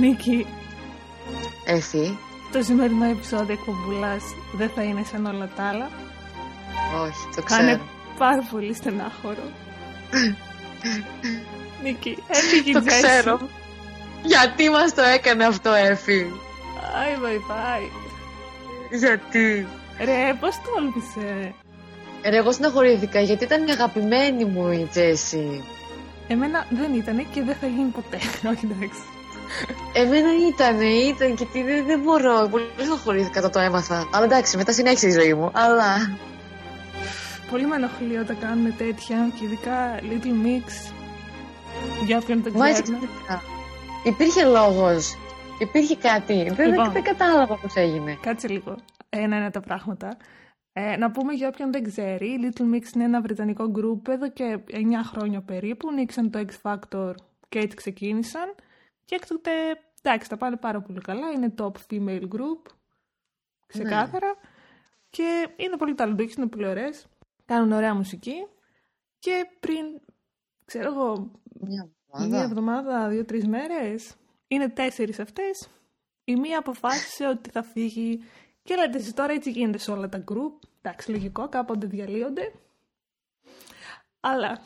Νίκη, Εφή. το σημερινό επεισόδιο εκπομπούλας δεν θα είναι σαν όλα τα άλλα. Όχι, το Θα είναι ξέρω. πάρα πολύ στενάχωρο. Νίκη, έφυγε η Το Τζέσι. ξέρω. Γιατί μας το έκανε αυτό, Εφή. Άι, βαϊ, βαϊ. Γιατί; Ρε, πώς τόλμησε. Ρε, εγώ συναχωρήθηκα γιατί ήταν η αγαπημένη μου η Τζέσι. Εμένα δεν ήτανε και δεν θα γίνει ποτέ. Όχι, εντάξει. Εμένα ήτανε, ήταν και τι δεν, δεν μπορώ. Πολύ συναχωρήθηκα όταν το έμαθα. Αλλά εντάξει, μετά συνέχισε η ζωή μου. Αλλά. Πολύ με ενοχλεί όταν κάνουν τέτοια και ειδικά Little Mix. Για όποιον δεν Μα έτσι ξέρει. ξαφνικά. Υπήρχε λόγος. Υπήρχε κάτι. Δεν, Λοιπόν. δεν, δεν κατάλαβα πώς έγινε. Κάτσε λίγο. Ένα-ένα τα πράγματα. Ε, να πούμε για όποιον δεν ξέρει, η Little Mix είναι ένα βρετανικό group εδώ και 9 χρόνια περίπου. Νίξαν το X Factor και έτσι ξεκίνησαν. Και έκτοτε, εντάξει, τα πάνε πάρα πολύ καλά. Είναι top female group. Ξεκάθαρα. Και είναι πολύ ταλαντούχες, είναι πολύ ωραίες. Κάνουν ωραία μουσική. Και πριν, ξέρω εγώ, Μια Μία εβδομάδα, δύο-τρεις μέρες. Είναι τέσσερις αυτές. Η μία αποφάσισε ότι θα φύγει. Και λέτε εσείς τώρα έτσι γίνεται σε όλα τα group. Εντάξει, λογικό, κάποτε διαλύονται. Αλλά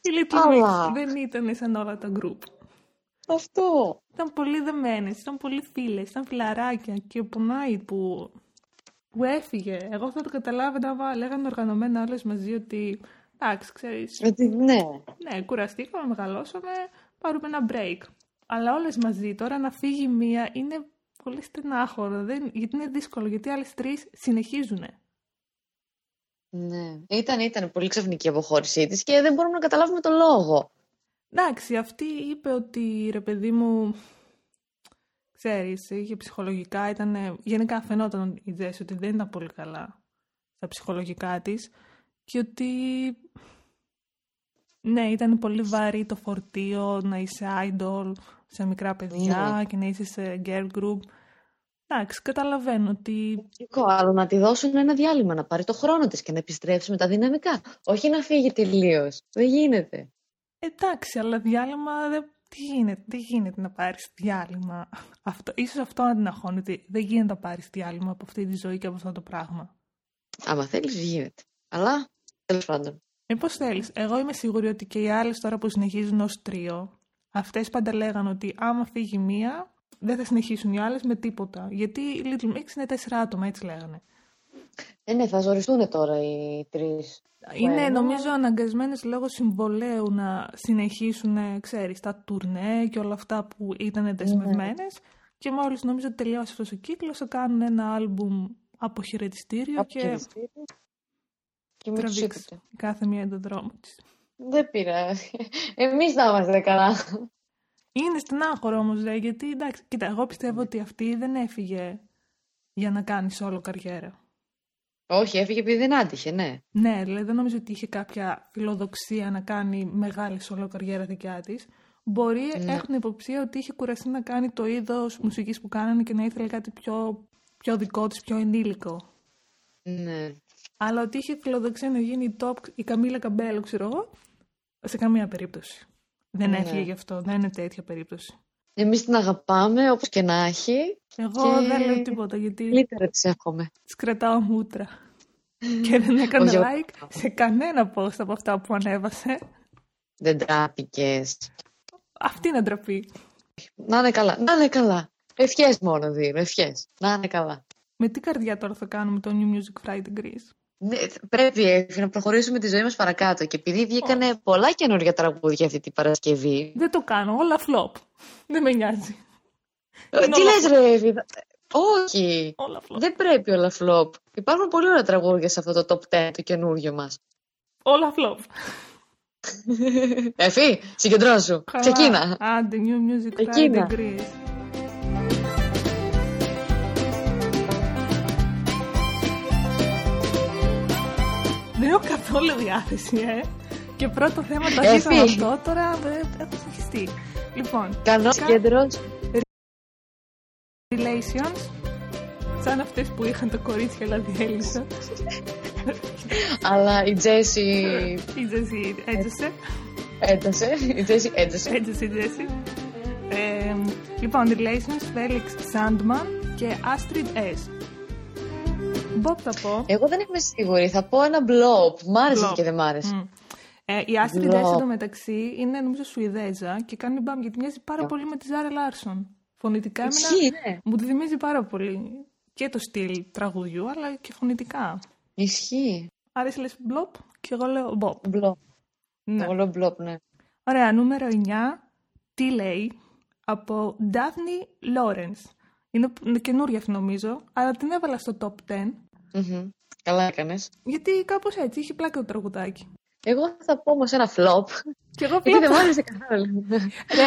η Little Αλλά. Mix δεν ήταν σαν όλα τα group. Αυτό. Ήταν πολύ δεμένες, ήταν πολύ φίλες, ήταν φιλαράκια και πονάει που, που έφυγε. Εγώ θα το καταλάβαινα, άμα λέγανε οργανωμένα όλες μαζί ότι εντάξει, ξέρεις, Γιατί, ναι. ναι, κουραστήκαμε, μεγαλώσαμε, πάρουμε ένα break. Αλλά όλες μαζί τώρα να φύγει μία είναι πολύ στενάχωρο. Δεν, γιατί είναι δύσκολο, γιατί οι άλλες τρεις συνεχίζουν. Ναι. Ήταν, ήταν πολύ ξαφνική η αποχώρησή της και δεν μπορούμε να καταλάβουμε το λόγο. Εντάξει, αυτή είπε ότι ρε παιδί μου, ξέρεις, είχε ψυχολογικά, ήταν, γενικά φαινόταν η Τζέσι ότι δεν ήταν πολύ καλά στα ψυχολογικά της και ότι ναι, ήταν πολύ βαρύ το φορτίο να είσαι idol σε μικρά παιδιά και να είσαι σε girl group. Εντάξει, καταλαβαίνω ότι Λογικό, αλλά να τη δώσουν ένα διάλειμμα, να πάρει το χρόνο της και να επιστρέψει με τα δυναμικά. Όχι να φύγει τελείως. Δεν γίνεται. Εντάξει, αλλά διάλειμμα δεν. Τι γίνεται, δεν γίνεται να πάρεις διάλειμμα; Αυτό, ίσως αυτό να την αγχώνει, ότι δεν γίνεται να πάρεις διάλειμμα από αυτή τη ζωή και από αυτό το πράγμα. Άμα θέλεις γίνεται. Αλλά, τέλος πάντων. Ε, πώς θέλεις. Εγώ είμαι σίγουρη ότι και οι άλλες τώρα που συνεχίζουν ως τρίο, αυτές πάντα λέγανε ότι άμα φύγει μία, δεν θα συνεχίσουν οι άλλες με τίποτα. Γιατί η Little Mix είναι τέσσερα άτομα, έτσι λέγανε. Ε, ναι, θα ζοριστούν τώρα οι τρεις. Είναι Bueno. νομίζω αναγκασμένες λόγω συμβολέου να συνεχίσουν, ε, ξέρεις, τα τουρνέ και όλα αυτά που ήταν δεσμευμένες. Και μόλις νομίζω ότι τελειώσει αυτός ο κύκλος θα κάνουν ένα άλμπουμ αποχαιρετιστήριο και Αποχαιρετιστήρια. Και μην τους τραβήξει είπετε. η κάθε μία τον δρόμο της. Δεν πειράζει. Εμείς θα είμαστε καλά. Είναι στενάχωρο όμως, δε, γιατί εντάξει, κοίτα, εγώ πιστεύω ότι αυτή δεν έφυγε για να κάνεις όλο καριέρα. Όχι, έφυγε επειδή δεν άντυχε, ναι. Ναι, δηλαδή δεν νομίζω ότι είχε κάποια φιλοδοξία να κάνει μεγάλη solo καριέρα δικιά της. Μπορεί, Ναι. έχουν υποψία ότι είχε κουραστεί να κάνει το είδος μουσικής που κάνανε και να ήθελε κάτι πιο, πιο δικό της, πιο ενήλικο. Ναι. Αλλά ότι είχε φιλοδοξία να γίνει η top η Καμίλα Καμπέλο, ξέρω εγώ, σε καμία περίπτωση. Δεν Ναι. έφυγε γι' αυτό, δεν είναι τέτοια περίπτωση. Εμείς την αγαπάμε όπως και να έχει. Εγώ Και- δεν λέω τίποτα γιατί Καλύτερα της εύχομαι. της κρατάω μούτρα. και δεν έκανα Όχι, like σε κανένα post από αυτά που ανέβασε. Δεν τράπηκες. Αυτή είναι ντραπή. Να είναι καλά. Να είναι καλά. Ευχές μόνο δίνω. Ευχές. Να είναι καλά. Με τι καρδιά τώρα θα κάνουμε το New Music Friday Greece; Ναι, πρέπει Εύη, να προχωρήσουμε τη ζωή μας παρακάτω. Και επειδή βγήκανε πολλά καινούργια τραγούδια αυτή την Παρασκευή. Δεν το κάνω, όλα flop. Δεν με νοιάζει. Ε, Είναι Τι όλα λες ρε Εύη, Όχι. Όλα flop. Δεν πρέπει όλα flop. Υπάρχουν πολύ ωραία τραγούδια σε αυτό το top 10 το καινούργιο μας. Όλα flop. Εφή, συγκεντρώσου. Καλά. Ξεκίνα. Άντε, New Music Friday Ξεκίνα. Δεν έχω καθόλου διάθεση, ε. Και πρώτο θέμα το αρχίσαμε Εφή. αυτό, τώρα ε, έχω συγχυστεί. Λοιπόν, Κανό κα- κέντρος. relations, σαν αυτές που είχαν τα κορίτσια αλλά διέλυσαν. Αλλά η Τζέσι Η Τζέσι έτζωσε. έντασε. Η Τζέσι έντασε. Έτζωσε η Τζέσι. Ε, λοιπόν, Relations, Felix Sandman και Astrid S. Bob θα πω; Εγώ δεν είμαι σίγουρη. Θα πω ένα μπλοπ. Μ' άρεσε Blob. και δεν μ' άρεσε. Μμ. Ε, η Astrid Blob. S εντωμεταξύ είναι νομίζω Σουηδέζα και κάνει μπαμ γιατί μοιάζει πάρα πολύ με τη Ζάρα Λάρσον. Φωνητικά εμένα Ισχύει, ναι. μου τη θυμίζει πάρα πολύ και το στυλ τραγουδιού αλλά και φωνητικά. Ισχύει. Άρα εσύ λες Blob και εγώ λέω Bob. Μπλοπ. Ναι. Εγώ λέω μπλοπ, ναι. Ωραία, νούμερο 9. Τι λέει; Από Daphne Lawrence. Είναι, είναι καινούργια αυτή νομίζω, αλλά την έβαλα στο top 10. Μμμ. Καλά έκανες. Γιατί κάπως έτσι, είχε πλάκα το τραγουδάκι. Εγώ θα πω όμως ένα φλοπ. Και εγώ Γιατί δεν πλάκα. μ' άρεσε καθόλου. Ρε,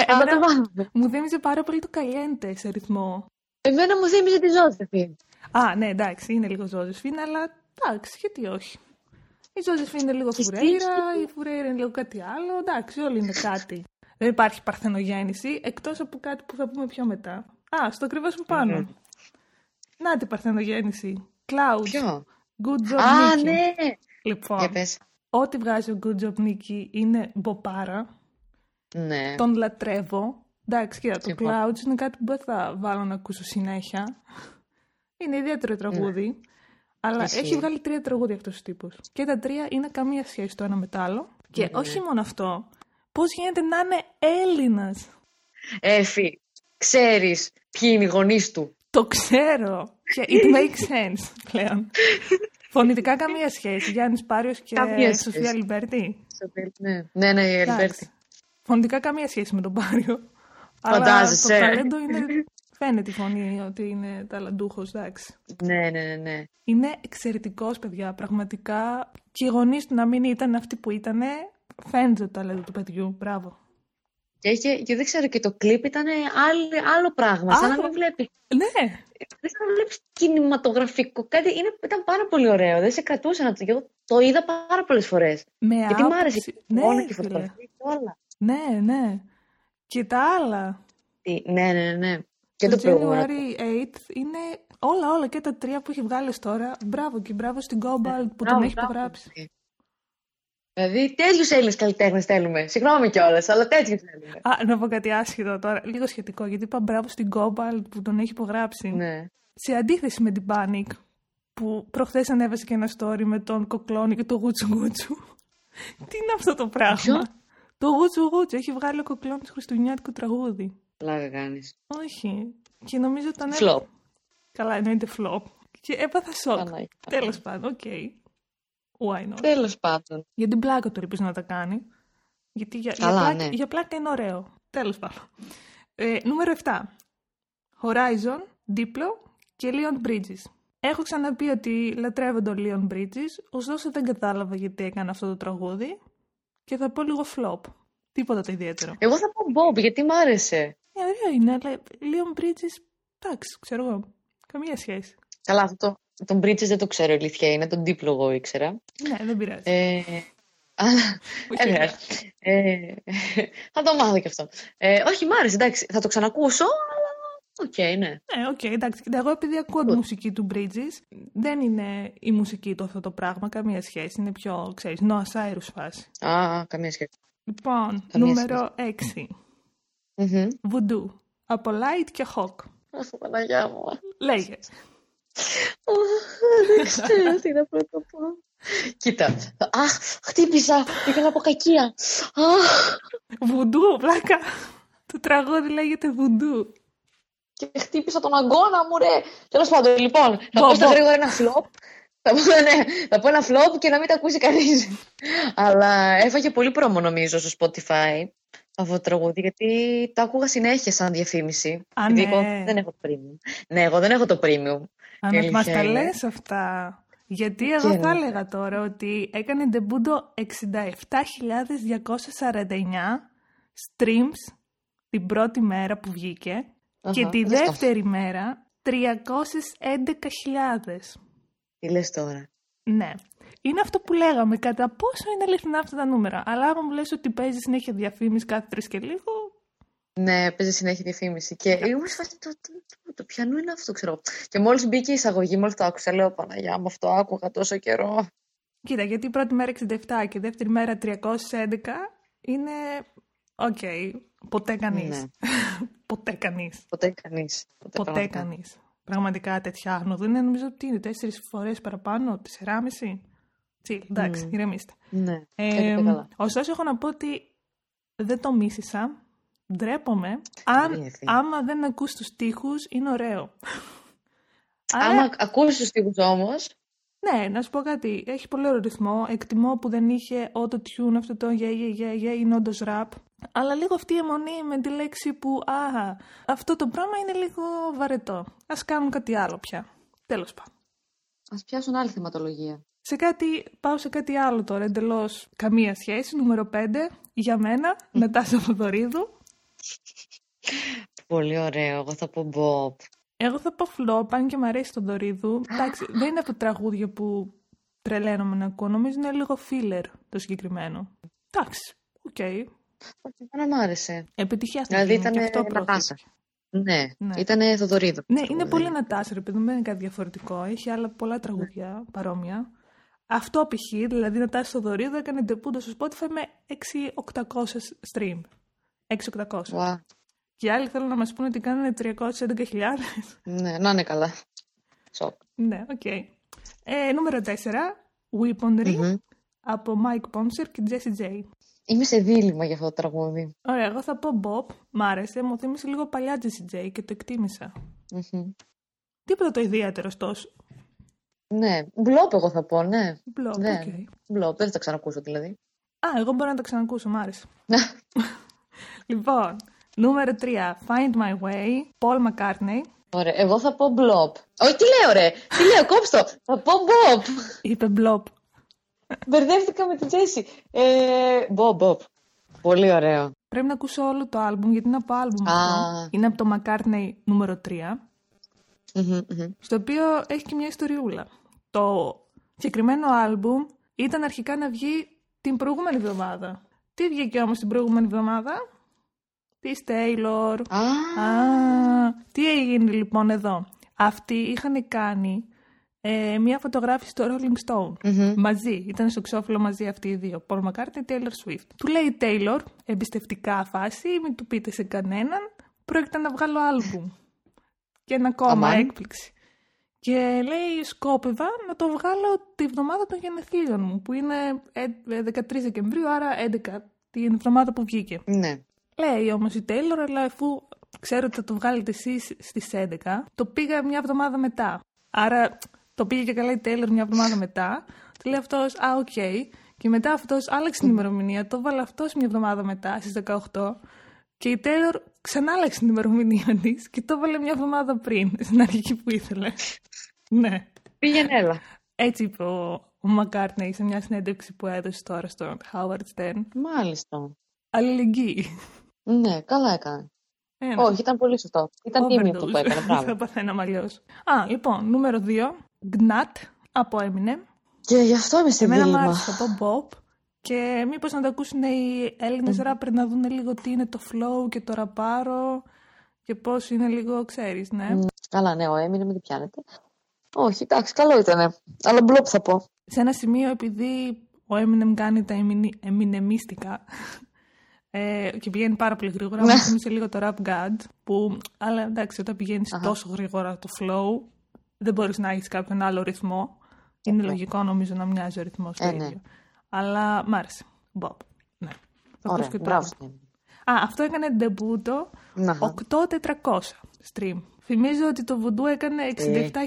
Αλλά εμένα το βάλαμε. μου θύμιζε πάρα πολύ το Καλιέντε σε ρυθμό. Εμένα μου θύμιζε τη Ζώστεφη. Α, ναι, εντάξει, είναι λίγο Ζώζεφιν, αλλά εντάξει, γιατί όχι. Η Ζώζεφιν είναι λίγο Και φουρέιρα, η φουρέιρα είναι λίγο κάτι άλλο. Εντάξει, όλοι είναι κάτι. Δεν υπάρχει παρθενογέννηση, εκτός από κάτι που θα πούμε πιο μετά. Α, στο κρυβάσουμε πάνω. Μμμ. Να την παρθενογέννηση. Cloud. Ποιο; Good job, Α, Nicky. ναι. Λοιπόν, Για πες. ό,τι βγάζει ο Good job, Nicky είναι μποπάρα. Ναι. Τον λατρεύω. Εντάξει, κοίτα, το Συμφωνώ. Clouds είναι κάτι που δεν θα βάλω να ακούσω συνέχεια. Είναι ιδιαίτερο τραγούδι. Αλλά Ναι. Ισχύει. έχει βγάλει τρία τραγούδια αυτός ο τύπος. Και τα τρία είναι καμία σχέση το ένα με το άλλο. Και Ναι. όχι μόνο αυτό. Πώς γίνεται να είναι Έλληνας; Έφη, ξέρεις ποιοι είναι οι γονείς του. Το ξέρω. Και it makes sense πλέον. Φωνητικά καμία σχέση. Γιάννης Πάριος και Καμία σχέση. Σοφία Αλιμπέρτη. Ναι, ναι, ναι, η Αλιμπέρτη. Εντάξει. Φωνητικά καμία σχέση με τον Πάριο. Αλλά Φαντάζεσαι. το ταλέντο είναι. Φαίνεται η φωνή ότι είναι ταλαντούχος, εντάξει. Ναι, ναι, ναι, ναι. Είναι εξαιρετικός, παιδιά. Πραγματικά. Και οι γονείς του να μην ήταν αυτοί που ήταν, φαίνεται το ταλέντο του παιδιού. Μπράβο. Και, είχε, και δεν ξέρω, και το κλιπ ήταν άλλο, άλλο πράγμα. Σαν να Άλλο. μην βλέπει. Ναι, Δεν σαν να βλέπει κινηματογραφικό. Κάτι είναι, ήταν πάρα πολύ ωραίο. Δεν σε κρατούσε να το. και Εγώ το είδα πάρα πολλές φορές. με Γιατί μ' άρεσε άποψη. η Ναι, εικόνα και η φίλε. φωτογραφία και όλα. ναι, ναι. Και τα άλλα. Τι, ναι, ναι, ναι. Και το το προηγούμενο. January 8 είναι όλα, όλα και τα τρία που έχει βγάλει τώρα. Μπράβο και μπράβο στην Cobalt που Μπράβο, τον έχει μπράβο. υπογράψει. Δηλαδή, τέτοιου Έλληνες καλλιτέχνες θέλουμε. Συγγνώμη κιόλας, αλλά τέτοιους θέλουμε. Α, να πω κάτι άσχετο τώρα, λίγο σχετικό, γιατί είπα μπράβο στην Cobalt που τον έχει υπογράψει. Ναι. Σε αντίθεση με την Panic, που προχθές ανέβασε και ένα story με τον Κοκλώνη και το Γούτσου Γούτσου. Τι είναι αυτό το πράγμα; Ποιο; Το Γούτσου Γούτσου. Έχει βγάλει ο Κοκλώνης χριστουγεννιάτικο τραγούδι. Πλάκα κάνεις. Όχι. Και νομίζω ήταν... Φλοπ. Καλά, εννοείται flop. Και έπαθα σοκ. Παναγία. Τέλος πάντων, ok. Why not; Τέλος πάντων. Για την πλάκα του ελπίζω να τα κάνει. Γιατί για, για, Καλά, πλάκα, ναι. για πλάκα είναι ωραίο. Τέλος πάντων. Ε, νούμερο 7. Horizon, Diplo και Leon Bridges. Έχω ξαναπεί ότι λατρεύω τον Leon Bridges, ωστόσο δεν κατάλαβα γιατί έκανε αυτό το τραγούδι και θα πω λίγο flop. Τίποτα το ιδιαίτερο. Εγώ θα πω bop, γιατί μ' άρεσε. Ε, ωραίο είναι, αλλά Leon Bridges, εντάξει, ξέρω εγώ. Καμία σχέση. Καλά, αυτό το, τον Bridges δεν το ξέρω, η αλήθεια είναι. Τον Diplo εγώ ήξερα. Ναι, δεν πειράζει. Ε, αλλά- Όχι, ε, όχι. ναι. Ε, θα το μάθω κι αυτό. Ε, όχι, μ' άρεσε, εντάξει. Θα το ξανακούσω, αλλά οκ, ναι. Ναι, οκ, εντάξει. Κοίτα, εγώ επειδή ακούω τη μουσική του Bridges, δεν είναι η μουσική του αυτό το πράγμα, καμία σχέση. Είναι πιο, ξέρεις, Noah Cyrus φάση. Α, καμία σχέση. Λοιπόν, Καμία νούμερο 6. Μμμ. Voodoo. Από Light και Hawk. Αχ, Παναγιά μου. Λέγες. Αχ, Δεν ξέρω τι να πρώτο πω. Κοίτα. Αχ, χτύπησα. Πήγα από κακία. Αχ, Voodoo, πλάκα. Το τραγούδι λέγεται Voodoo. και χτύπησα τον αγκώνα μου, ρε. Τέλος πάντων, λοιπόν, θα Μπο, πω στα μπο. γρήγορα ένα φλοπ. Θα πω, ναι, θα πω ένα φλοπ και να μην τα ακούσει κανείς. Αλλά έφαγε πολύ πρόμο, νομίζω, στο Spotify αυτό το τραγούδι, γιατί το άκουγα συνέχεια σαν διαφήμιση. Α, Γιατί ναι. εγώ δεν έχω το premium. Ναι, εγώ δεν έχω το premium. Αν Η μας τα αλήθεια είναι. λες αυτά. Γιατί εγώ Και θα ναι. έλεγα τώρα ότι έκανε ντεμπούντο 67.249 streams την πρώτη μέρα που βγήκε και Αχα, τη δες το. δεύτερη μέρα 311.000. Τι λες τώρα. Ναι. Είναι αυτό που λέγαμε, κατά πόσο είναι αληθινά αυτά τα νούμερα. Αλλά άμα μου λες ότι παίζει συνέχεια διαφήμιση κάθε τρεις και λίγο, Ναι, παίζει συνέχεια διαφήμιση. Και ήμουν σε φάση, το, το, το, το πιανού είναι αυτό, ξέρω. Και μόλις μπήκε η εισαγωγή, μόλις το άκουσα, λέω Παναγιά μου, αυτό άκουγα τόσο καιρό. Κοίτα, γιατί η πρώτη μέρα 67 και η δεύτερη μέρα 311 είναι Οκ. Ποτέ κανείς. Ναι. Ποτέ κανείς. Ποτέ κανείς. Ποτέ πραγματικά. κανείς. Πραγματικά τέτοια άγνοδο. Είναι νομίζω ότι είναι τέσσερις φορές παραπάνω, τεσσεράμιση. Τσιλ, εντάξει, Μμμ. ηρεμήστε. Ναι, Ε, κάνετε καλά. ωστόσο, έχω να πω ότι δεν το μίσησα. Ντρέπομαι. Αν, Αλήθεια. άμα δεν ακούς τους στίχους, είναι ωραίο. Άρα, Άμα ακούσεις τους τύπους όμως, ναι, να σου πω κάτι. Έχει πολύ ωραίο ρυθμό. Εκτιμώ που δεν είχε auto-tune αυτό το yeah, yeah, yeah, yeah, είναι όντως rap. Αλλά λίγο αυτή η αιμονή με τη λέξη που α, αυτό το πράγμα είναι λίγο βαρετό. Ας κάνουν κάτι άλλο πια. Τέλος πάντων. ας πιάσουν άλλη θεματολογία. Σε κάτι, πάω σε κάτι άλλο τώρα, εντελώς καμία σχέση. Νούμερο 5, για μένα, Νατάσα Φοδωρίδου. Πολύ ωραίο. Εγώ θα πω Bob. Εγώ θα πω flop, αν και μου αρέσει το Δωρίδου. Εντάξει, δεν είναι από τα τραγούδια που τρελαίνομαι να ακούω. Νομίζω είναι λίγο filler το συγκεκριμένο. Εντάξει, οκ. Όχι, εμένα μ' άρεσε. Επιτυχία στην Δηλαδή film, και ήταν αυτό Νατάσα. προωθήθηκε. Ναι, Ναι. ήταν Θοδωρίδου. Ναι, είναι πολύ Νατάσα, ρε παιδί μου, δεν είναι κάτι διαφορετικό. Έχει άλλα πολλά τραγούδια παρόμοια. Αυτό π.χ., δηλαδή η Νατάσα Θοδωρίδου έκανε ντεμπούτο στο Spotify με 6.800 stream. 6.800. Wow. Και οι άλλοι θέλουν να μας πούνε ότι κάνανε 311.000. Ναι, να είναι καλά. Σοκ. ναι, οκ. Ε, νούμερο 4, Weaponry, Μμμ. από Mike Posner και Jessie J. Είμαι σε δίλημμα για αυτό το τραγούδι. Ωραία, εγώ θα πω bop, μ' άρεσε, μου θύμισε λίγο παλιά Jessie J και το εκτίμησα. Μμμ. Τίποτα το ιδιαίτερο ωστόσο. Ναι, flop εγώ θα πω, ναι. Flop, Ναι. ok. Flop, δεν θα τα ξανακούσω δηλαδή. Α, εγώ μπορώ να τα ξανακούσω, μ' άρεσε. λοιπόν, νούμερο 3, Find My Way, Paul McCartney. Ωραία, εγώ θα πω μπλόπ. Όχι, τι λέω ρε, τι λέω, κόψτε το. Θα πω μποπ. Είπε Blob. Μπερδεύτηκα με την Τζέσι. Ε, μποπ, μποπ. Πολύ ωραίο. Πρέπει να ακούσω όλο το άλμπουμ, γιατί είναι από άλμπουμ Α. αυτό. Είναι από το McCartney νούμερο 3. Μμμ, μμμ. στο οποίο έχει και μια ιστοριούλα. Το συγκεκριμένο άλμπουμ ήταν αρχικά να βγει την προηγούμενη εβδομάδα. Τι βγήκε όμως την προηγούμενη εβδομάδα; Της Taylor. Α, Α, τι έγινε λοιπόν εδώ; Αυτοί είχαν κάνει ε, μια φωτογράφηση στο Rolling Stone. μμμ. Μαζί. Ήταν στο ξόφυλλο μαζί αυτοί οι δύο. Paul McCartney, Taylor Swift. Του λέει η Taylor, εμπιστευτικά φάση, μην του πείτε σε κανέναν, πρόκειται να βγάλω άλμπουμ. Και ένα ακόμα Αμάν. έκπληξη. Και λέει, σκόπευα να το βγάλω τη βδομάδα των γενεθλίων μου, που είναι ε, ε, 13 Δεκεμβρίου, άρα 11, την εβδομάδα που βγήκε. ναι. Λέει όμως η Taylor, αλλά αφού ξέρω ότι θα το βγάλετε εσείς στις 11, το πήγα μια εβδομάδα μετά. Άρα το πήγε και καλά η Taylor μια εβδομάδα μετά. Του λέει αυτός, α, οκ. Και μετά αυτός άλλαξε την ημερομηνία, το βάλε αυτός μια εβδομάδα μετά, στις 18. Και η Taylor ξανά άλλαξε την ημερομηνία της και το έβαλε μια εβδομάδα πριν, στην αρχική που ήθελε. ναι. Πήγαινε έλα. Έτσι είπε ο, ο McCartney σε μια συνέντευξη που έδωσε τώρα στον Howard Stern. Μάλιστα. Αλληλεγγύη. Ναι, καλά έκανε. Ε, ναι. Όχι, ήταν πολύ σωστό. Ήταν τίμη αυτό που Overdose. έκανε. Θα Μπράβο. παθαίναμε αλλιώ. Α, λοιπόν, νούμερο 2. Gnat από Eminem. Και γι' αυτό είμαι σε Εμένα μου δίλημα. άρεσε το Bob. Και μήπως να το ακούσουν οι Έλληνες ράπερ να δουν λίγο τι είναι το flow και το ραπάρο και πώς είναι λίγο, ξέρεις, ναι. Μ, Καλά, ναι, ο Έμινε με τι πιάνετε. Όχι, εντάξει, καλό ήτανε. Αλλά μπλόπ θα πω. Σε ένα σημείο, επειδή ο Eminem κάνει τα εμινε- εμινεμίστικα ε, και πηγαίνει πάρα πολύ γρήγορα, Ναι. μου θύμισε λίγο το Rap God, που, αλλά εντάξει, όταν πηγαίνεις Αχα. τόσο γρήγορα το flow, δεν μπορείς να έχεις κάποιον άλλο ρυθμό. Είναι Ναι. λογικό νομίζω να μοιάζει ο ρυθμός το Ε, ναι. Ίδιο. Αλλά μ' άρεσε. Bob. Ναι. Θα Ωραία, ακούσω και το μπράβο. άλλο. στην Eminem. Α, αυτό έκανε ντεμπούτο Να. 8400 stream. Θυμίζω ότι το Voodoo έκανε Ε. 67.000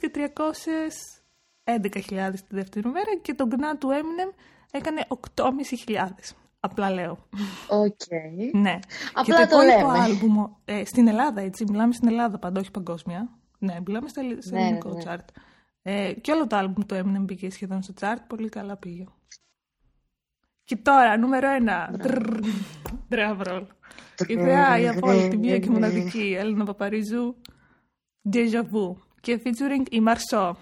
και 311.000 τη δεύτερη μέρα και το Gnat του Eminem έκανε 8.500. Απλά λέω. Οκ. ναι. Απλά και το υπόλοιπο λέμε. άλμπουμ, ε, στην Ελλάδα, έτσι, μιλάμε στην Ελλάδα πάντα, όχι παγκόσμια. Ναι, μιλάμε στο, ελλη- στο Ναι, ναι, ελληνικό ναι. chart. Ε, και όλο το άλμπουμ του Eminem πήγε σχεδόν στο chart, πολύ καλά πήγε. Και τώρα, νούμερο ένα. Drum roll. Η θεά, η απόλυτη, μία και μοναδική, Έλληνα Παπαρίζου, Deja Vu. Και featuring η Μαρσό.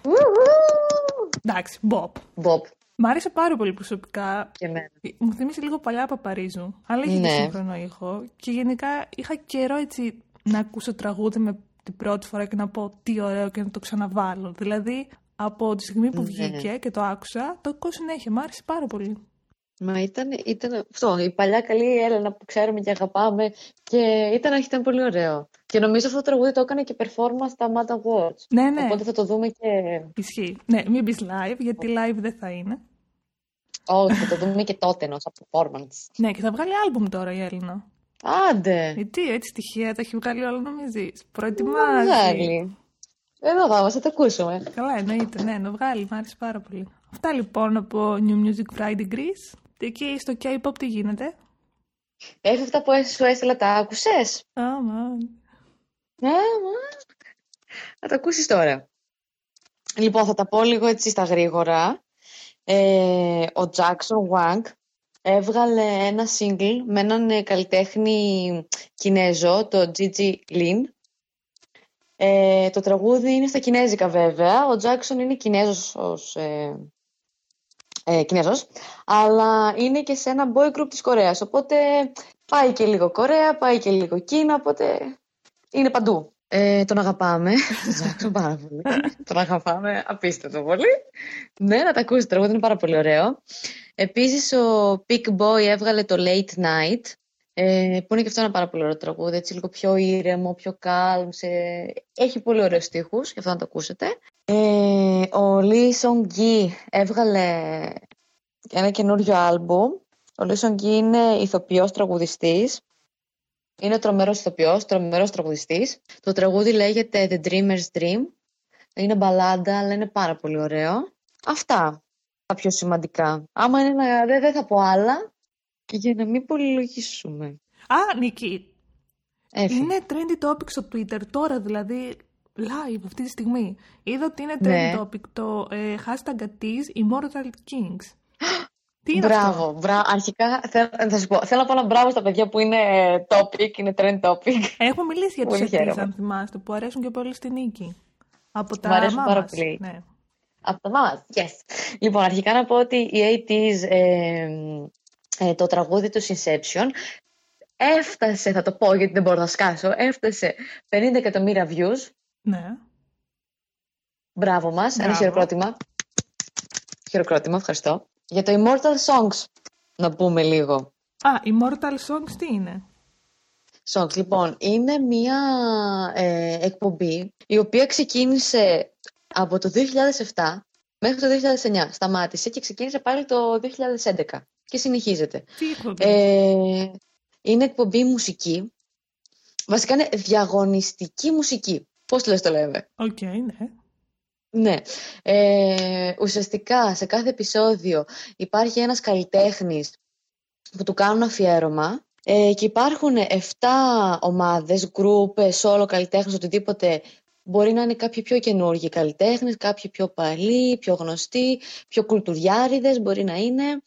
Εντάξει, Bob. Μποπ. Μ' άρεσε πάρα πολύ προσωπικά. Και εμένα. Μου θυμίσει λίγο παλιά Παπαρίζου, αλλά είχε και Ναι. σύγχρονο ήχο. Και γενικά είχα καιρό έτσι να ακούσω τραγούδι με την πρώτη φορά και να πω τι ωραίο και να το ξαναβάλω. Δηλαδή, από τη στιγμή που Ναι. βγήκε και το άκουσα, το ακούω συνέχεια. Μ' άρεσε πάρα πολύ. Μα ήταν, ήταν αυτό, η παλιά καλή Έλενα που ξέρουμε και αγαπάμε και ήταν, ήταν πολύ ωραίο. Και νομίζω αυτό το τραγούδι το έκανε και performance στα Mad Awards. Ναι, ναι. Οπότε θα το δούμε και... Ισχύει. Ναι, μην πεις live, γιατί live δεν θα είναι. Όχι, θα το δούμε και τότε ενός performance. Ναι, και θα βγάλει άλμπουμ τώρα η Έλληνα. Άντε! Ε, τι, έτσι τυχαία τα έχει βγάλει όλα νομίζεις; Προετοιμάζει. Βγάλει. Εδώ θα μας, θα το ακούσουμε. Καλά, εννοείται, ναι, να βγάλει, μου άρεσε πάρα πολύ. Αυτά λοιπόν από New Music Friday Greece. Και εκεί στο K-pop τι γίνεται; Έχει αυτά που σου έστειλα, τα άκουσες; Άμα. Α, μα. Θα τα ακούσεις τώρα. Λοιπόν, θα τα πω λίγο έτσι στα γρήγορα. Ε, ο Jackson Wang έβγαλε ένα single με έναν ε, καλλιτέχνη Κινέζο, το Gigi Lin. Ε, το τραγούδι είναι στα κινέζικα βέβαια. Ο Jackson είναι Κινέζος ως, ε, ε, Κινέζος, αλλά είναι και σε ένα boy group της Κορέας. Οπότε πάει και λίγο Κορέα, πάει και λίγο Κίνα, οπότε είναι παντού. Ε, τον αγαπάμε. Τον πάρα πολύ. τον αγαπάμε απίστευτο πολύ. Ναι, να τα ακούσει το τραγούδι, είναι πάρα πολύ ωραίο. Επίσης, ο Pick Boy έβγαλε το Late Night, ε, που είναι και αυτό ένα πάρα πολύ ωραίο τραγούδι, έτσι λίγο πιο ήρεμο, πιο calm. Σε... Έχει πολύ ωραίους στίχους, γι' αυτό να το ακούσετε. Ε, ο Lee Song Gi έβγαλε ένα καινούριο άλμπουμ. Ο Lee Song Gi είναι ηθοποιός τραγουδιστής. Είναι τρομερός ηθοποιός, τρομερός τραγουδιστής. Το τραγούδι λέγεται The Dreamer's Dream. Είναι μπαλάντα, αλλά είναι πάρα πολύ ωραίο. Αυτά τα πιο σημαντικά. Άμα είναι να... δεν, δεν θα πω άλλα, για να μην πολυλογήσουμε. Α, Νίκη, Έφυγε. είναι trendy topic στο Twitter τώρα, δηλαδή live αυτή τη στιγμή. Είδα ότι είναι trendy Ναι. topic το ε, hashtag ατής Immortal Kings. Τι είναι Μπράβο, αυτό; μπράβο. Αρχικά θέλω, θα σου πω, θέλω να πω ένα μπράβο στα παιδιά που είναι topic, είναι trend topic. Έχουμε μιλήσει για τους Πολύ ατής, χαίρομαι. αν θυμάστε, που αρέσουν και πολύ στην Νίκη. Από τα Μ' αρέσουν πάρα μάμας. πολύ. Ναι. Από τα μάμας, yes. Λοιπόν, αρχικά να πω ότι οι 80s, ε, ε, το τραγούδι του Inception, έφτασε, θα το πω γιατί δεν μπορώ να σκάσω, έφτασε 50 εκατομμύρια views. ναι. Μπράβο μας, ένα Μπράβο. χειροκρότημα. Χειροκρότημα, ευχαριστώ. Για το Immortal Songs, να πούμε λίγο. Α, Immortal Songs τι είναι; Songs, λοιπόν, είναι μια ε, εκπομπή η οποία ξεκίνησε από το 2007 μέχρι το 2009. Σταμάτησε και ξεκίνησε πάλι το 2011 και συνεχίζεται. Τι εκπομπή; Ε, είναι εκπομπή μουσική. Βασικά είναι διαγωνιστική μουσική. Πώς λες το λέμε; Οκ, ναι. Ναι. Ε, ουσιαστικά σε κάθε επεισόδιο υπάρχει ένας καλλιτέχνης που του κάνουν αφιέρωμα ε, και υπάρχουν 7 ομάδες, γκρουπ, ε, solo καλλιτέχνες, οτιδήποτε. Μπορεί να είναι κάποιοι πιο καινούργοι καλλιτέχνες, κάποιοι πιο παλιοί, πιο γνωστοί, πιο κουλτουριάριδες μπορεί να είναι,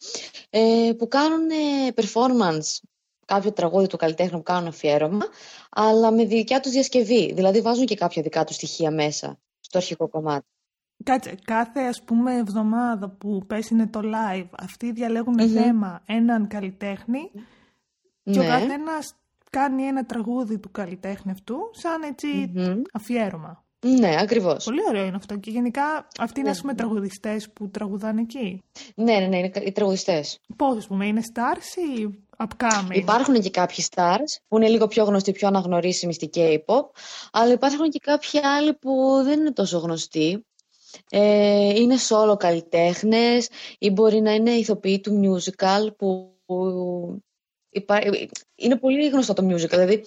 ε, που κάνουν ε, performance κάποιο τραγούδι του καλλιτέχνη που κάνουν αφιέρωμα, αλλά με δικιά τους διασκευή. Δηλαδή βάζουν και κάποια δικά τους στοιχεία μέσα στο αρχικό κομμάτι. Κάτσε, κάθε ας πούμε εβδομάδα που πέσει είναι το live, αυτοί διαλέγουν Μμμ. θέμα έναν καλλιτέχνη και ο Ναι. Καθένας κάνει ένα τραγούδι του καλλιτέχνη αυτού σαν έτσι Μμμ. αφιέρωμα. Ναι, ακριβώς. Πολύ ωραίο είναι αυτό και γενικά αυτοί είναι ας Ναι. πούμε τραγουδιστές που τραγουδάνε εκεί. Ναι, ναι, ναι, είναι οι τραγουδιστές. Πώς ας πούμε, είναι stars ή upcoming; Υπάρχουν και κάποιοι stars που είναι λίγο πιο γνωστοί, πιο αναγνωρίσιμοι στη K-pop, αλλά υπάρχουν και κάποιοι άλλοι που δεν είναι τόσο γνωστοί. Ε, είναι solo καλλιτέχνες ή μπορεί να είναι ηθοποιοί του musical που, που υπά- είναι πολύ γνωστό το musical, δηλαδή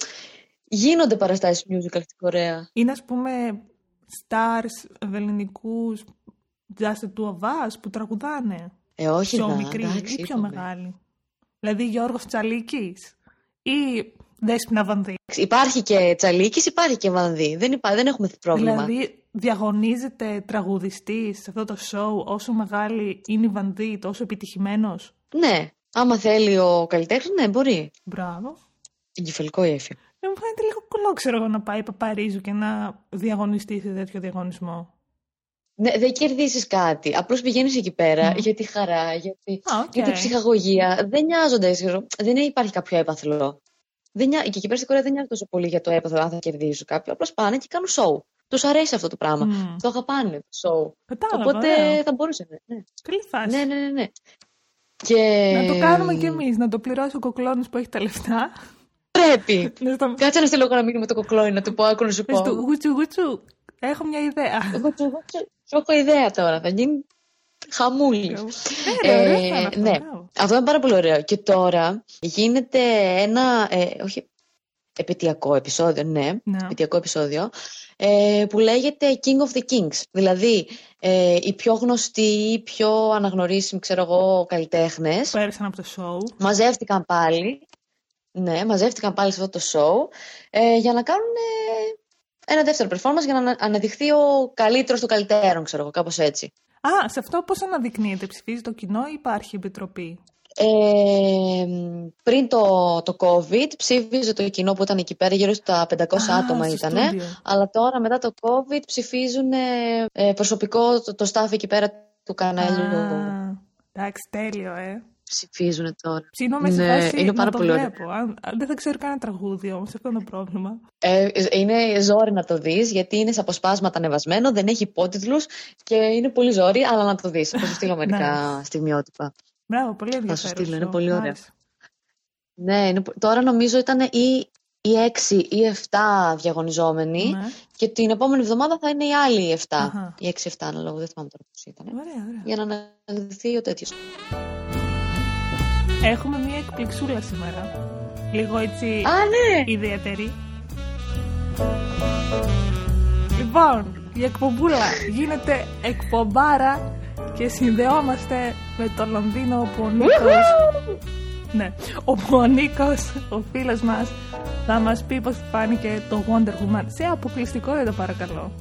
γίνονται παραστάσεις musical στην Κορέα. Είναι ας πούμε stars ελληνικούς just the two of us που τραγουδάνε. Ε, όχι πιο δα, μικρή εντάξει, ή πιο είπαμε. μεγάλη. Δηλαδή Γιώργος Τσαλίκης ή Δέσποινα Βανδύ. Υπάρχει και Τσαλίκης, υπάρχει και Βανδύ. Δεν, υπά, δεν έχουμε πρόβλημα. Δηλαδή διαγωνίζεται τραγουδιστής σε αυτό το show όσο μεγάλη είναι η Βανδύ, τόσο επιτυχημένος; Ναι, άμα θέλει ο καλλιτέχνης, ναι, μπορεί. Μπράβο. Εγκεφαλικό η Έφη. Δεν μου φαίνεται λίγο κουλό, ξέρω εγώ, να πάει Παπαρίζου και να διαγωνιστεί σε τέτοιο διαγωνισμό. Ναι, δεν κερδίσει κάτι. Απλώς πηγαίνεις εκεί πέρα Μμ. για τη χαρά, για τη, Α, οκ. για τη ψυχαγωγία. Δεν νοιάζονται. ξέρω. Δεν υπάρχει κάποιο έπαθλο. Δεν νοιά... Και εκεί πέρα στην Κορέα δεν νοιάζονται τόσο πολύ για το έπαθλο αν θα κερδίσουν κάποιο. Απλώς πάνε και κάνουν show. Τους αρέσει αυτό το πράγμα. Μμ. Το αγαπάνε το show. Κατάλαβα, Οπότε ωραίο. θα μπορούσε. Ναι, Καλή φάση. ναι, ναι. ναι, ναι. Και... Να το κάνουμε κι εμείς, να το πληρώσει ο κοκλώνης που έχει τα λεφτά. Πρέπει. Να στο- Κάτσε να στείλω κανένα μήνυμα με το κοκλόι να του πω, άκου να σου Πες πω. του γουτσου γουτσου. Έχω μια ιδέα. Εγώ του- εγώ του- σου έχω ιδέα τώρα, θα γίνει χαμούλη. Ναι, ρε, ωραίο θα είναι αυτό, ναι, μπράβο. αυτό είναι πάρα πολύ ωραίο. Και τώρα γίνεται ένα, ε, όχι, επαιτειακό επεισόδιο, ναι, Ναι. επαιτειακό επεισόδιο, ε, που λέγεται King of the Kings. Δηλαδή, ε, οι πιο γνωστοί, οι πιο αναγνωρίσιμοι, ξέρω εγώ, καλλιτέχνες, Πέρασαν από το show. μαζεύτηκαν πάλι, ναι, μαζεύτηκαν πάλι σε αυτό το show, ε, για να κάνουν ε, ένα δεύτερο performance για να ανα- αναδειχθεί ο καλύτερος των καλύτερων, ξέρω εγώ, κάπως έτσι. Α, σε αυτό πώς αναδεικνύεται, ψηφίζει το κοινό ή υπάρχει επιτροπή; Ε, πριν το, το COVID ψήφιζε το κοινό που ήταν εκεί πέρα, γύρω στα 500 Α, άτομα στο ήταν. στούντιο. Αλλά τώρα μετά το COVID ψηφίζουν ε, ε, προσωπικό, το, το staff εκεί πέρα του καναλιού. Α, εντάξει, τέλειο, ε. Ψηφίζουν τώρα. Ψήνομαι σε Ναι, φάση είναι να πάρα το πολύ ωραίο. βλέπω. Αν, αν δεν θα ξέρω κανένα τραγούδι όμως, αυτό είναι το πρόβλημα. Ε, είναι ζόρι να το δεις, γιατί είναι σε αποσπάσματα ανεβασμένο, δεν έχει υπότιτλους και είναι πολύ ζόρι, αλλά να το δεις. Θα σου στείλω μερικά στιγμιότυπα. Μπράβο, πολύ ενδιαφέρον. στείλω, είναι show. πολύ Μ' ωραίο. άρεσε. Ναι, είναι, πο- τώρα νομίζω ήταν ή, ή 6 ή 7 διαγωνιζόμενοι Ναι. και την επόμενη εβδομάδα θα είναι οι άλλοι 7. Αχα. Ή 6-7 αναλόγω, δεν θυμάμαι τώρα πώς ήταν. Ωραία, ωραία. Για να αναδειχθεί ο τέτοιος. Έχουμε μία εκπληξούλα σήμερα. Λίγο έτσι Α, ναι! ιδιαίτερη. Λοιπόν, η εκπομπούλα γίνεται εκπομπάρα και συνδεόμαστε με το Λονδίνο όπου ο Νίκος, ναι, όπου ο Νίκος, ο φίλος μας, θα μας πει πώς φάνηκε το Wonder Woman σε αποκλειστικότητα παρακαλώ.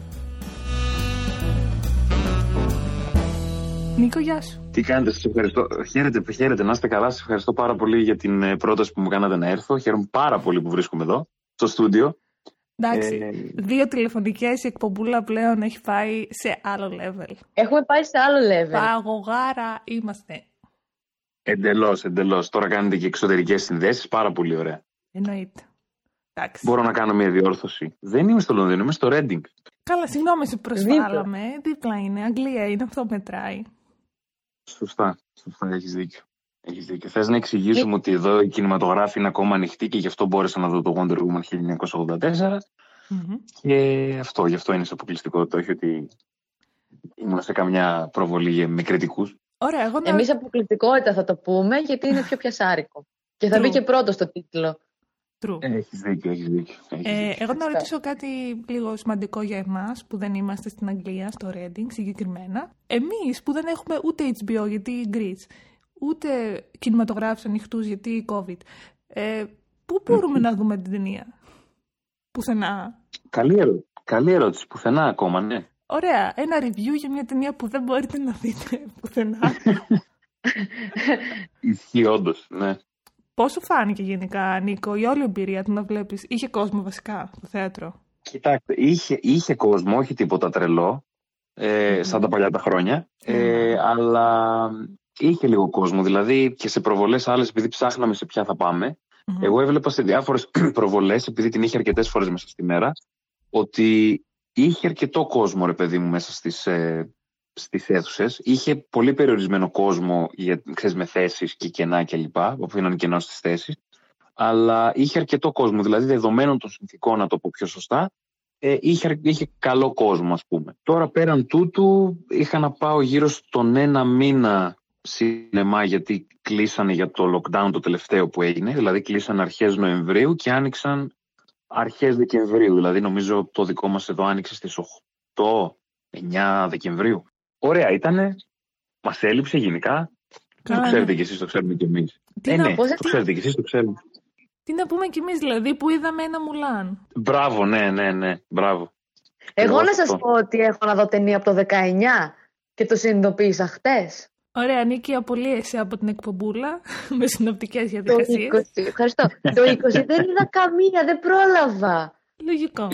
Νίκο, γεια σου. Τι κάνετε, σας ευχαριστώ. Χαίρετε, χαίρετε, να είστε καλά. Σας ευχαριστώ πάρα πολύ για την ε, πρόταση που μου κάνατε να έρθω. Χαίρομαι πάρα πολύ που βρίσκομαι εδώ, στο στούντιο. Εντάξει, Ε, δύο τηλεφωνικές η εκπομπούλα πλέον έχει πάει σε άλλο level. Έχουμε πάει σε άλλο level. Παγωγάρα είμαστε. Εντελώς, εντελώς. Τώρα κάνετε και εξωτερικές συνδέσεις. Πάρα πολύ ωραία. Εννοείται. Εντάξει. Μπορώ να κάνω μια διόρθωση. Δεν είμαι στο Λονδίνο, είμαι στο Ρέντινγκ. Καλά, συγγνώμη, σε προσβάλαμε. Δίπλα είναι, Αγγλία είναι, αυτό μετράει. Σωστά, σωστά, έχεις δίκιο. Έχεις δίκιο. Θες να εξηγήσουμε ότι εδώ η κινηματογράφη είναι ακόμα ανοιχτή και γι' αυτό μπόρεσα να δω το Wonder Woman 1984. Μμμ. Και αυτό, γι' αυτό είναι σε αποκλειστικότητα, όχι ότι ήμουν σε καμιά προβολή με κριτικούς. Ωραία, εγώ να... Εμείς αποκλειστικότητα θα το πούμε, γιατί είναι πιο πιασάρικο. Και θα True. μπει και πρώτο στο τίτλο. True. Έχεις δίκιο, έχεις δίκιο. έχεις Ε, δίκιο. εγώ να ρωτήσω κάτι λίγο σημαντικό για εμάς που δεν είμαστε στην Αγγλία, στο Reading συγκεκριμένα. Εμείς που δεν έχουμε ούτε HBO γιατί Greece, ούτε κινηματογράφους ανοιχτού γιατί COVID, ε, πού μπορούμε να δούμε την ταινία; Πουθενά. Καλή, ερώτηση. Καλή ερώτηση. Πουθενά ακόμα, ναι. Ωραία, ένα review για μια ταινία που δεν μπορείτε να δείτε πουθενά. Ισχύει όντως, ναι. Πώς σου φάνηκε γενικά, Νίκο, η όλη εμπειρία του να βλέπεις; Είχε κόσμο βασικά στο θέατρο. Κοιτάξτε, είχε, είχε κόσμο, όχι τίποτα τρελό, ε, σαν τα παλιά τα χρόνια, ε, αλλά είχε λίγο κόσμο. Δηλαδή και σε προβολές άλλες, επειδή ψάχναμε σε ποια θα πάμε, Μμμ. εγώ έβλεπα σε διάφορες προβολές, επειδή την είχε αρκετές φορές μέσα στη μέρα, ότι είχε αρκετό κόσμο, ρε παιδί μου, μέσα στις, ε, στις αίθουσες. Είχε πολύ περιορισμένο κόσμο για, ξέρεις, με θέσεις και κενά κλπ, που αφήναν κενός στις θέσεις. Αλλά είχε αρκετό κόσμο, δηλαδή δεδομένων των συνθήκων, να το πω πιο σωστά, ε, είχε, αρ- είχε καλό κόσμο, ας πούμε. Τώρα πέραν τούτου, είχα να πάω γύρω στον ένα μήνα σινεμά, γιατί κλείσανε για το lockdown το τελευταίο που έγινε, δηλαδή κλείσανε αρχές Νοεμβρίου και άνοιξαν αρχές Δεκεμβρίου, δηλαδή νομίζω το δικό μας εδώ άνοιξε στις 8-9 Δεκεμβρίου. Ωραία ήτανε, μας έλειψε γενικά, Καλά, το ναι. ξέρετε κι εσείς, το ξέρουμε κι εμείς. Τι ε, να ναι, πω, το ξέρετε κι εσείς, το ξέρουμε. Τι να πούμε κι εμείς δηλαδή που είδαμε ένα Μουλάν. Μπράβο, ναι, ναι, ναι, μπράβο. Εγώ να αυτό. σας πω ότι έχω να δω ταινία από το 19 και το συνειδητοποίησα χτες. Ωραία, Νίκη, απολύεσαι από την εκπομπούλα με συνοπτικές Το διαδικασίες. 20. Ευχαριστώ. το 20 δεν είδα καμία, δεν πρόλαβα. Λογικό.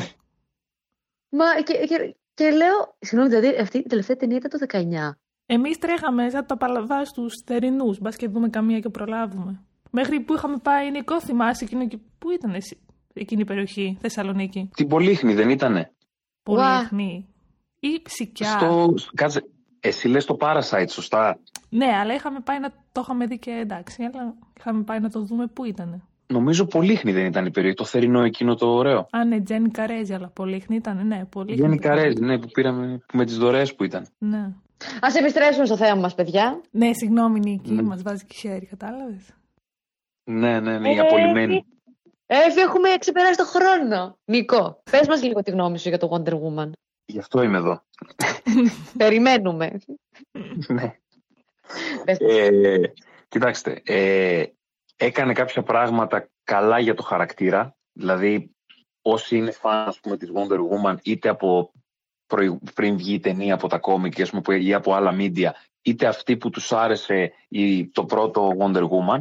Μα και, και, και λέω, συγγνώμη, δηλαδή αυτή η τελευταία ταινία ήταν το 19. Εμείς τρέχαμε σαν τα παλαβάς στους θερινούς, μπας και δούμε καμία και προλάβουμε. Μέχρι που είχαμε πάει, Νικό, θυμάσαι εκείνο και... Πού ήταν εσύ, εκείνη η περιοχή, Θεσσαλονίκη; Την Πολύχνη δεν ήτανε; Πολύχνη. Ή Ψικιά. Στο... Κάτσε, εσύ λες το Parasite, σωστά; Ναι, αλλά είχαμε πάει να το είχαμε δει και εντάξει, αλλά είχαμε πάει να το δούμε πού ήταν. Νομίζω Πολύχνη δεν ήταν η περιοχή, το θερινό εκείνο το ωραίο. Α, ναι, Τζένι Καρέζη, αλλά Πολύχνη ήταν, ναι, Πολύχνη. Τζένι Καρέζη, ναι, που πήραμε με τις δωρεές που ήταν. Ναι. Α επιστρέψουμε στο θέμα μας, παιδιά. Ναι, συγγνώμη Νίκη, Ναι. μας βάζει και χέρι, κατάλαβες; Ναι, ναι, ναι, η Ε, απολυμμένη. Εφη, έχουμε ξεπεράσει το χρόνο. Νικό, πες μας λίγο τη γνώμη σου για το Wonder Woman. Γι' αυτό είμαι εδώ. Περιμένουμε. ναι. Πες. Ε, κοιτάξτε, ε, έκανε κάποια πράγματα καλά για το χαρακτήρα. Δηλαδή, όσοι είναι φαν, ας πούμε, της Wonder Woman, είτε από προη- πριν βγει η ταινία από τα κόμικ ας πούμε, που- ή από άλλα media, είτε αυτοί που τους άρεσε η, το πρώτο Wonder Woman,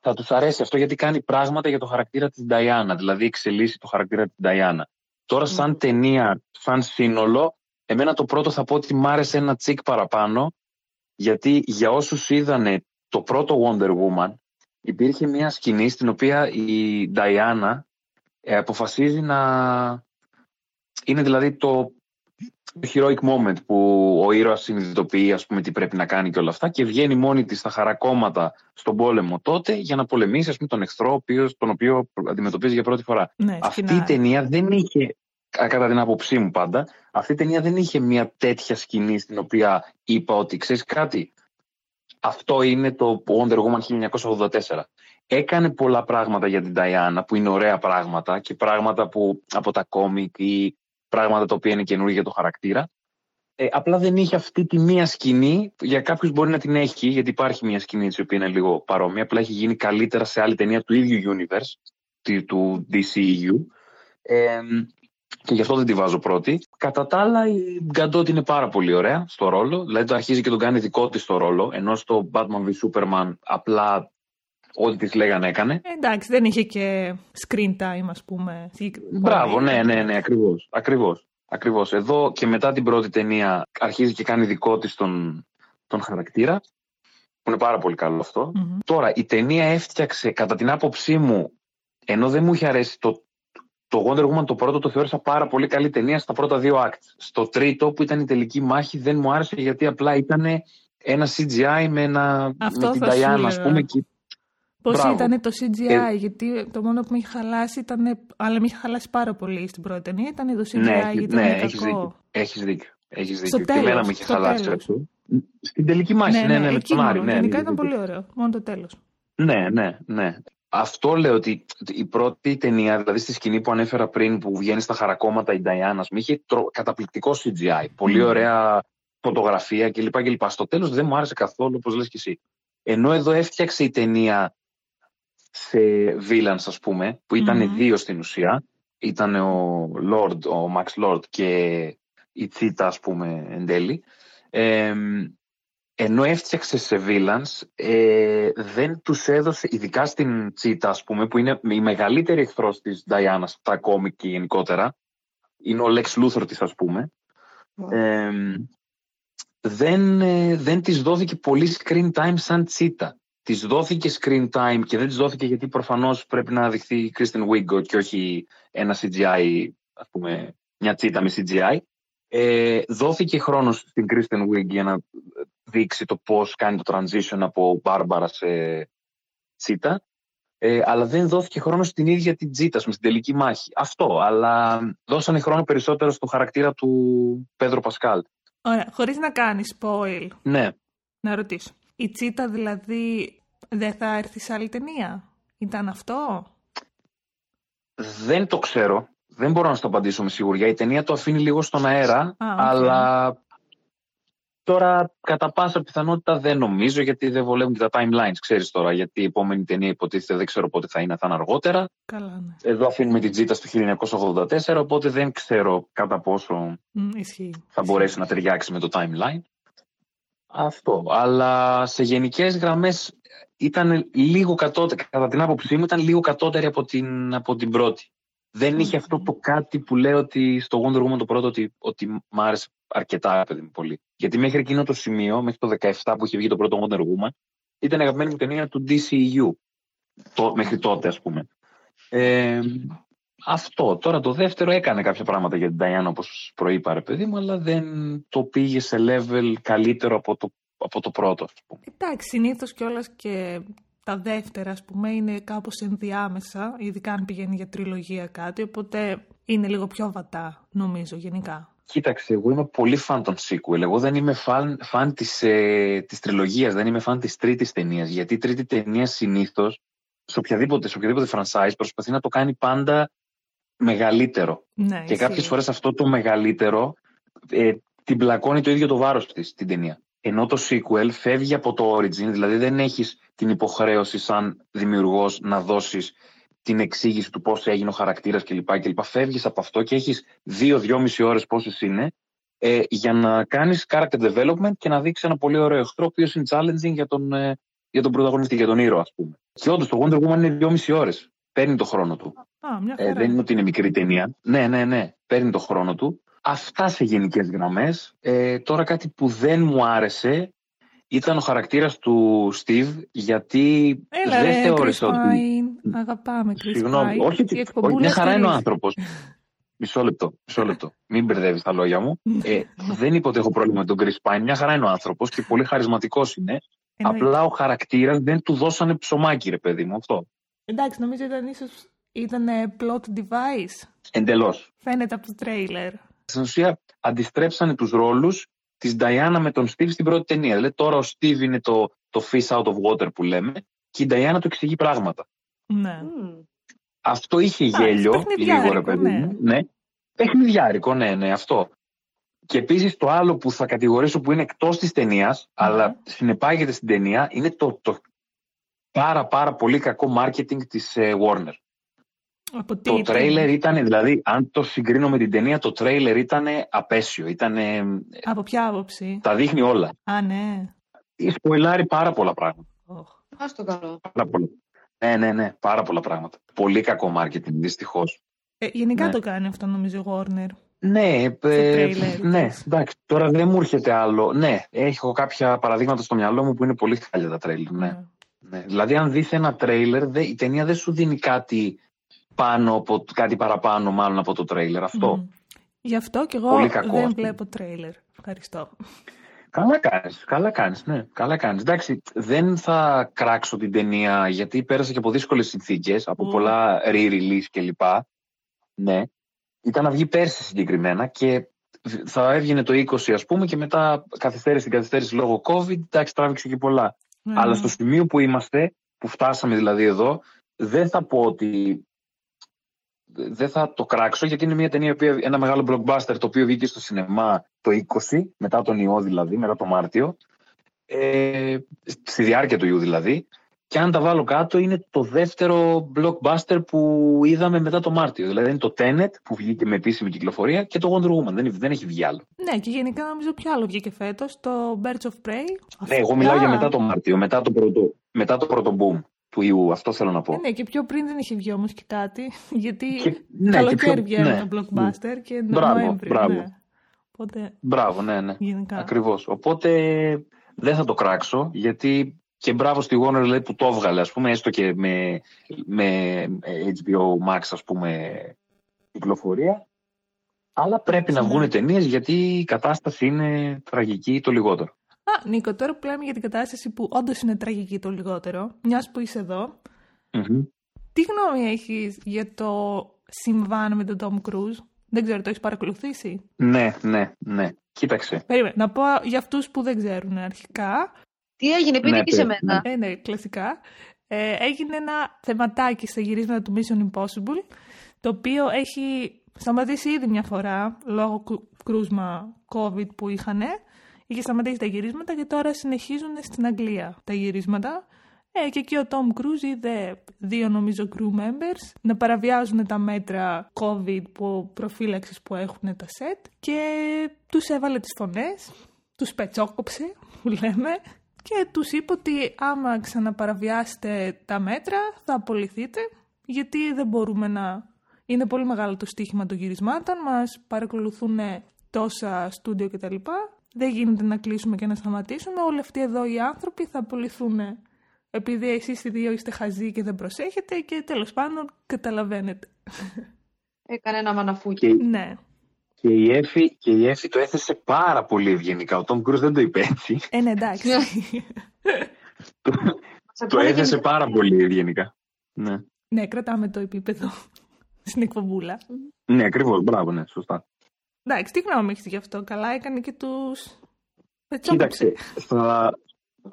θα τους αρέσει αυτό γιατί κάνει πράγματα για το χαρακτήρα της Diana, δηλαδή εξελίσσει το χαρακτήρα της Diana. Τώρα σαν Μμμ. ταινία, σαν σύνολο, εμένα το πρώτο θα πω ότι μ' άρεσε ένα τσικ παραπάνω, γιατί για όσους είδανε το πρώτο Wonder Woman, υπήρχε μια σκηνή στην οποία η Diana ε, αποφασίζει να... Είναι δηλαδή το, το heroic moment που ο ήρωας συνειδητοποιεί ας πούμε τι πρέπει να κάνει και όλα αυτά και βγαίνει μόνη της στα χαρακόμματα στον πόλεμο τότε για να πολεμήσει ας πούμε, τον εχθρό ο οποίος- τον οποίο αντιμετωπίζει για πρώτη φορά. Ναι, Αυτή η σκηνάρι. ταινία δεν είχε, κα- κατά την άποψή μου πάντα, αυτή η ταινία δεν είχε μια τέτοια σκηνή στην οποία είπα ότι ξέρεις κάτι. Αυτό είναι το Wonder Woman 1984. Έκανε πολλά πράγματα για την Diana που είναι ωραία πράγματα και πράγματα που από τα κόμικ ή πράγματα τα οποία είναι καινούργια για το χαρακτήρα. Ε, απλά δεν είχε αυτή τη μία σκηνή. Για κάποιους μπορεί να την έχει, γιατί υπάρχει μία σκηνή η οποία είναι λίγο παρόμοια. Απλά έχει γίνει καλύτερα σε άλλη ταινία του ίδιου universe, τη- του DCEU. Ε, και γι' αυτό δεν τη βάζω πρώτη. Κατά τα άλλα, η Γκαντότ είναι πάρα πολύ ωραία στο ρόλο. Δηλαδή, το αρχίζει και τον κάνει δικό της στο ρόλο. Ενώ στο Batman v Superman απλά ό,τι της λέγανε έκανε. Ε, εντάξει, δεν είχε και screen time, ας πούμε. Μπράβο, πολύ. ναι, ναι, ναι, ακριβώς, ακριβώς, ακριβώς. Εδώ και μετά την πρώτη ταινία αρχίζει και κάνει δικό της τον, τον χαρακτήρα, που είναι πάρα πολύ καλό αυτό. Μμμ. Τώρα, η ταινία έφτιαξε, κατά την άποψή μου, ενώ δεν μου είχε αρέσει το, το Wonder Woman το πρώτο, το θεώρησα πάρα πολύ καλή ταινία στα πρώτα δύο acts. Στο τρίτο, που ήταν η τελική μάχη, δεν μου άρεσε γιατί απλά ήταν ένα CGI με, ένα, Αυτό με την θα σου Diana, ας έλεγα. πούμε. Και, Πώς Μπράβο. ήταν το CGI, Ε, γιατί το μόνο που με είχε χαλάσει ήταν. Αλλά με είχε χαλάσει πάρα πολύ στην πρώτη ταινία ήταν το CGI, Ναι, γιατί ναι, ήταν έχεις κακό. δίκιο. Έχεις δίκιο. Έχεις Στο δίκιο. και εμένα τέλος, με είχε στο χαλάσει τέλος. αυτό. Στην τελική μάχη, ναι, ναι, με εκεί τον Άρη. μόνο. Ναι, Γενικά ναι, ήταν ναι. πολύ ωραίο. Μόνο το τέλος. Ναι, ναι, ναι. Αυτό λέω ότι η πρώτη ταινία, δηλαδή στη σκηνή που ανέφερα πριν που βγαίνει στα χαρακόμματα η Diana, μου είχε τρο- καταπληκτικό CGI. Πολύ Μμμ. ωραία φωτογραφία κλπ. κλπ. Στο τέλος δεν μου άρεσε καθόλου, όπως λες και εσύ. Ενώ εδώ έφτιαξε η ταινία σε villains, ας πούμε, που ήταν Μμμ. δύο στην ουσία. Ήταν ο Lord, ο Max Lord και η Τσίτα, ας πούμε, εν τέλει. Ε, ενώ έφτιαξε σε villains, ε, δεν τους έδωσε, ειδικά στην Τσίτα, ας πούμε, που είναι η μεγαλύτερη εχθρός της Diana στα κόμικ και γενικότερα, είναι ο Lex Luthor της, ας πούμε, ε, δεν, ε, δεν της δόθηκε πολύ screen time σαν Τσίτα. Της δόθηκε screen time και δεν της δόθηκε γιατί προφανώς πρέπει να δειχθεί η Kristen Wiig και όχι ένα CGI, ας πούμε, μια Τσίτα με CGI. Ε, δόθηκε χρόνος στην Kristen Wiig για να δείξει το πώς κάνει το transition από Μπάρμπαρα σε Τσίτα. Ε, αλλά δεν δόθηκε χρόνος στην ίδια την Τζίτα, στην τελική μάχη. Αυτό, αλλά δώσανε χρόνο περισσότερο στο χαρακτήρα του Πέδρο Πασκάλ. Ωραία. Χωρίς να κάνει spoil, Ναι, να ρωτήσω. Η Τσίτα δηλαδή δεν θα έρθει σε άλλη ταινία; Ήταν αυτό; δεν το ξέρω. Δεν μπορώ να σου το απαντήσω με σιγουριά. Η ταινία το αφήνει λίγο στον αέρα, οκ. αλλά τώρα κατά πάσα πιθανότητα δεν νομίζω γιατί δεν βολεύουν και τα timelines, ξέρεις τώρα. Γιατί η επόμενη ταινία υποτίθεται δεν ξέρω πότε θα είναι, θα είναι αργότερα. Καλά, ναι. Εδώ αφήνουμε την Τσίτα στο 1984, οπότε δεν ξέρω κατά πόσο Μ, ισχύει. θα μπορέσει να ταιριάξει με το timeline. Αυτό. Αλλά σε γενικές γραμμές ήταν λίγο κατώτερη, κατά την άποψή μου, ήταν λίγο κατώτερη από την, από την πρώτη. Δεν είχε Μμμ. αυτό το κάτι που λέω ότι στο Wonder Woman το πρώτο ότι, ότι μ' άρεσε αρκετά, παιδί μου, πολύ. Γιατί μέχρι εκείνο το σημείο, μέχρι το 17 που είχε βγει το πρώτο Wonder Woman, ήταν η αγαπημένη μου ταινία του DCEU. Το, μέχρι τότε, ας πούμε. Ε, αυτό. Τώρα το δεύτερο έκανε κάποια πράγματα για την Diana όπως προείπα ρε παιδί μου, αλλά δεν το πήγε σε level καλύτερο από το από το πρώτο. Ας πούμε. Εντάξει, συνήθως κιόλας και τα δεύτερα, ας πούμε, είναι κάπως ενδιάμεσα, ειδικά αν πηγαίνει για τριλογία κάτι, οπότε είναι λίγο πιο βατά, νομίζω, γενικά. Κοίταξε, εγώ είμαι πολύ φαν των sequel. Εγώ δεν είμαι φαν, φαν της, ε, της τριλογίας, δεν είμαι φαν της τρίτης ταινίας, γιατί η τρίτη ταινία συνήθως, σε οποιαδήποτε, σε οποιαδήποτε franchise, προσπαθεί να το κάνει πάντα μεγαλύτερο. Ναι, και κάποιες φορές αυτό το μεγαλύτερο ε, την πλακώνει το ίδιο το βάρος της, την ταινία. Ενώ το sequel φεύγει από το origin, δηλαδή δεν έχεις την υποχρέωση σαν δημιουργός να δώσεις την εξήγηση του πώς έγινε ο χαρακτήρας κλπ. κλπ. Φεύγεις από αυτό και έχεις δύο-δυόμιση ώρες πόσες είναι ε, για να κάνεις character development και να δείξεις ένα πολύ ωραίο εχθρό που είναι challenging για τον, ε, για τον πρωταγωνιστή, για τον ήρωα ας πούμε. Και όντως το Wonder Woman είναι δυόμιση ώρες. Παίρνει το χρόνο του. Α, μια Ε, χαρά. δεν είναι ότι είναι μικρή ταινία. Ναι, ναι, ναι. Παίρνει το χρόνο του. Αυτά σε γενικές γραμμές. Ε, τώρα κάτι που δεν μου άρεσε ήταν ο χαρακτήρας του Steve γιατί Έλα δεν ρε, θεώρησα Chris ότι... Pine. Αγαπάμε, Chris Συγγνώμη, Pine. όχι, Η όχι, εκπομπούλας μια χαρά είναι ο στηρίζει. άνθρωπος. Μισό λεπτό, μισό λεπτό. Μην μπερδεύεις τα λόγια μου. Ε, δεν είπα ότι έχω πρόβλημα με τον Chris Pine. Μια χαρά είναι ο άνθρωπος και πολύ χαρισματικός είναι. Εννοείται. Απλά ο χαρακτήρας δεν του δώσανε ψωμάκι, ρε παιδί μου. Αυτό. Εντάξει, νομίζω ήταν ίσως ήταν ε, plot device. Εντελώς. Φαίνεται από το τρέιλερ. Στην ουσία αντιστρέψανε τους ρόλους της Diana με τον Steve στην πρώτη ταινία. Δηλαδή τώρα ο Steve είναι το, το fish out of water που λέμε και η Diana του εξηγεί πράγματα. Ναι. Μμμ. Αυτό είχε Εντάξει, γέλιο, παιχνιδιάρικο, λίγο ρε παιδί ναι. μου. Ναι. Παιχνιδιάρικο, ναι, ναι, αυτό. Και επίσης το άλλο που θα κατηγορήσω που είναι εκτός της ταινίας, αλλά συνεπάγεται στην ταινία, είναι το, το πάρα πάρα πολύ κακό marketing της ε, Warner. Από τι Το ήταν; τρέιλερ ήταν, δηλαδή, αν το συγκρίνω με την ταινία, το τρέιλερ ήταν απέσιο. Ήταν, Από ποια άποψη; τα δείχνει όλα. Α, ναι. Σποιλάρει πάρα πολλά πράγματα. Οχ. Ας το καλό. Πάρα πολλά. Ναι, ναι, ναι, πάρα πολλά πράγματα. Πολύ κακό marketing, δυστυχώς. Ε, γενικά Ναι. το κάνει αυτό νομίζω η Warner. Ναι, ε, τρέιλερ ναι, της. εντάξει. Τώρα δεν μου έρχεται άλλο. Ναι, έχω κάποια παραδείγματα στο μυαλό μου που είναι πολύ χάλια τα τρέιλερ. Ναι. Ναι. Δηλαδή, αν δεις ένα τρέιλερ, δε- η ταινία δεν σου δίνει κάτι πάνω από, κάτι παραπάνω μάλλον από το τρέιλερ. Αυτό. Μμμ. Γι' αυτό και εγώ Πολύ κακό δεν αυτό. βλέπω τρέιλερ. Ευχαριστώ. Καλά κάνεις, καλά κάνεις, ναι, καλά κάνεις. Εντάξει, δεν θα κράξω την ταινία γιατί πέρασε και από δύσκολες συνθήκες, από Ω. πολλά re-release κλπ. Ναι. Ήταν να βγει πέρσι συγκεκριμένα και θα έβγαινε το 20 ας πούμε και μετά καθυστέρησε την καθυστέρηση λόγω COVID, εντάξει τράβηξε και πολλά. Ναι, Αλλά ναι. στο σημείο που είμαστε, που φτάσαμε δηλαδή εδώ, δεν θα πω ότι δεν θα το κράξω γιατί είναι μια ταινία, η οποία- ένα μεγάλο blockbuster το οποίο βγήκε στο σινεμά το 20, μετά τον ιό δηλαδή, μετά τον Μάρτιο, ε, στη διάρκεια του ιού δηλαδή, και αν τα βάλω κάτω είναι το δεύτερο blockbuster που είδαμε μετά το Μάρτιο. Δηλαδή είναι το Tenet που βγήκε με επίσημη κυκλοφορία και το Wonder Woman. Δεν, δεν έχει βγει άλλο. Ναι, και γενικά νομίζω ποιο άλλο βγήκε φέτος, το Birds of Prey. Ναι, εγώ μιλάω για μετά το Μάρτιο, μετά το πρώτο, μετά το πρώτο boom του ιού. Αυτό θέλω να πω. Ε, ναι, και πιο πριν δεν είχε βγει όμως και κάτι. Γιατί Και- ναι, καλοκαίρι και πιο- βγαίνουν ναι, τα blockbuster και Μπράβο, Νοέμβριο. μπράβο. Ναι. Οπότε Μπράβο, ναι, ναι. γενικά. Ακριβώς. Οπότε δεν θα το κράξω, γιατί και μπράβο στη Warner λέει, που το έβγαλε, ας πούμε, έστω και με, με HBO Max, ας πούμε, κυκλοφορία. Αλλά πρέπει να Ναι. βγουν ταινίες γιατί η κατάσταση είναι τραγική το λιγότερο. Α, Νίκο, τώρα που λέμε για την κατάσταση που όντως είναι τραγική το λιγότερο, μιας που είσαι εδώ, Μμμ. τι γνώμη έχεις για το συμβάν με τον Tom Cruise; Δεν ξέρω, το έχεις παρακολουθήσει; Ναι, ναι, ναι. Κοίταξε. Περίμενε, να πω για αυτούς που δεν ξέρουν αρχικά. Τι έγινε, πείτε Ναι, και σε πες, μένα. Ε, ναι, κλασικά. Ε, έγινε ένα θεματάκι στα γυρίσματα του Mission Impossible, το οποίο έχει σταματήσει ήδη μια φορά λόγω κρου- κρούσμα COVID που είχαν. Είχε σταματήσει τα γυρίσματα και τώρα συνεχίζουν στην Αγγλία τα γυρίσματα. Ε, και εκεί ο Tom Cruise είδε δύο νομίζω crew members να παραβιάζουν τα μέτρα COVID που προφύλαξης που έχουν τα set και τους έβαλε τις φωνές, τους πετσόκοψε που λέμε και τους είπε ότι άμα ξαναπαραβιάσετε τα μέτρα θα απολυθείτε γιατί δεν μπορούμε να... Είναι πολύ μεγάλο το στίχημα των γυρισμάτων, μας παρακολουθούν τόσα στούντιο κτλ. Δεν γίνεται να κλείσουμε και να σταματήσουμε. Όλοι αυτοί εδώ οι άνθρωποι θα απολυθούν επειδή εσείς οι δύο είστε χαζοί και δεν προσέχετε και τέλος πάντων καταλαβαίνετε. Έκανε ένα μαναφούκι. Και, Ναι. Και η, Εφη, και η Εφη το έθεσε πάρα πολύ ευγενικά. Ο Τόμ Κρούζ δεν το είπε έτσι. Ε, ναι, εντάξει. το, το έθεσε πάρα πολύ ευγενικά. Ναι, ναι, κρατάμε το επίπεδο στην εκπομπούλα. ναι ακριβώς. Μπράβο, ναι, σωστά. Εντάξει, τι γνώμη έχεις γι' αυτό; Καλά έκανε και τους... Κοίταξε, θα...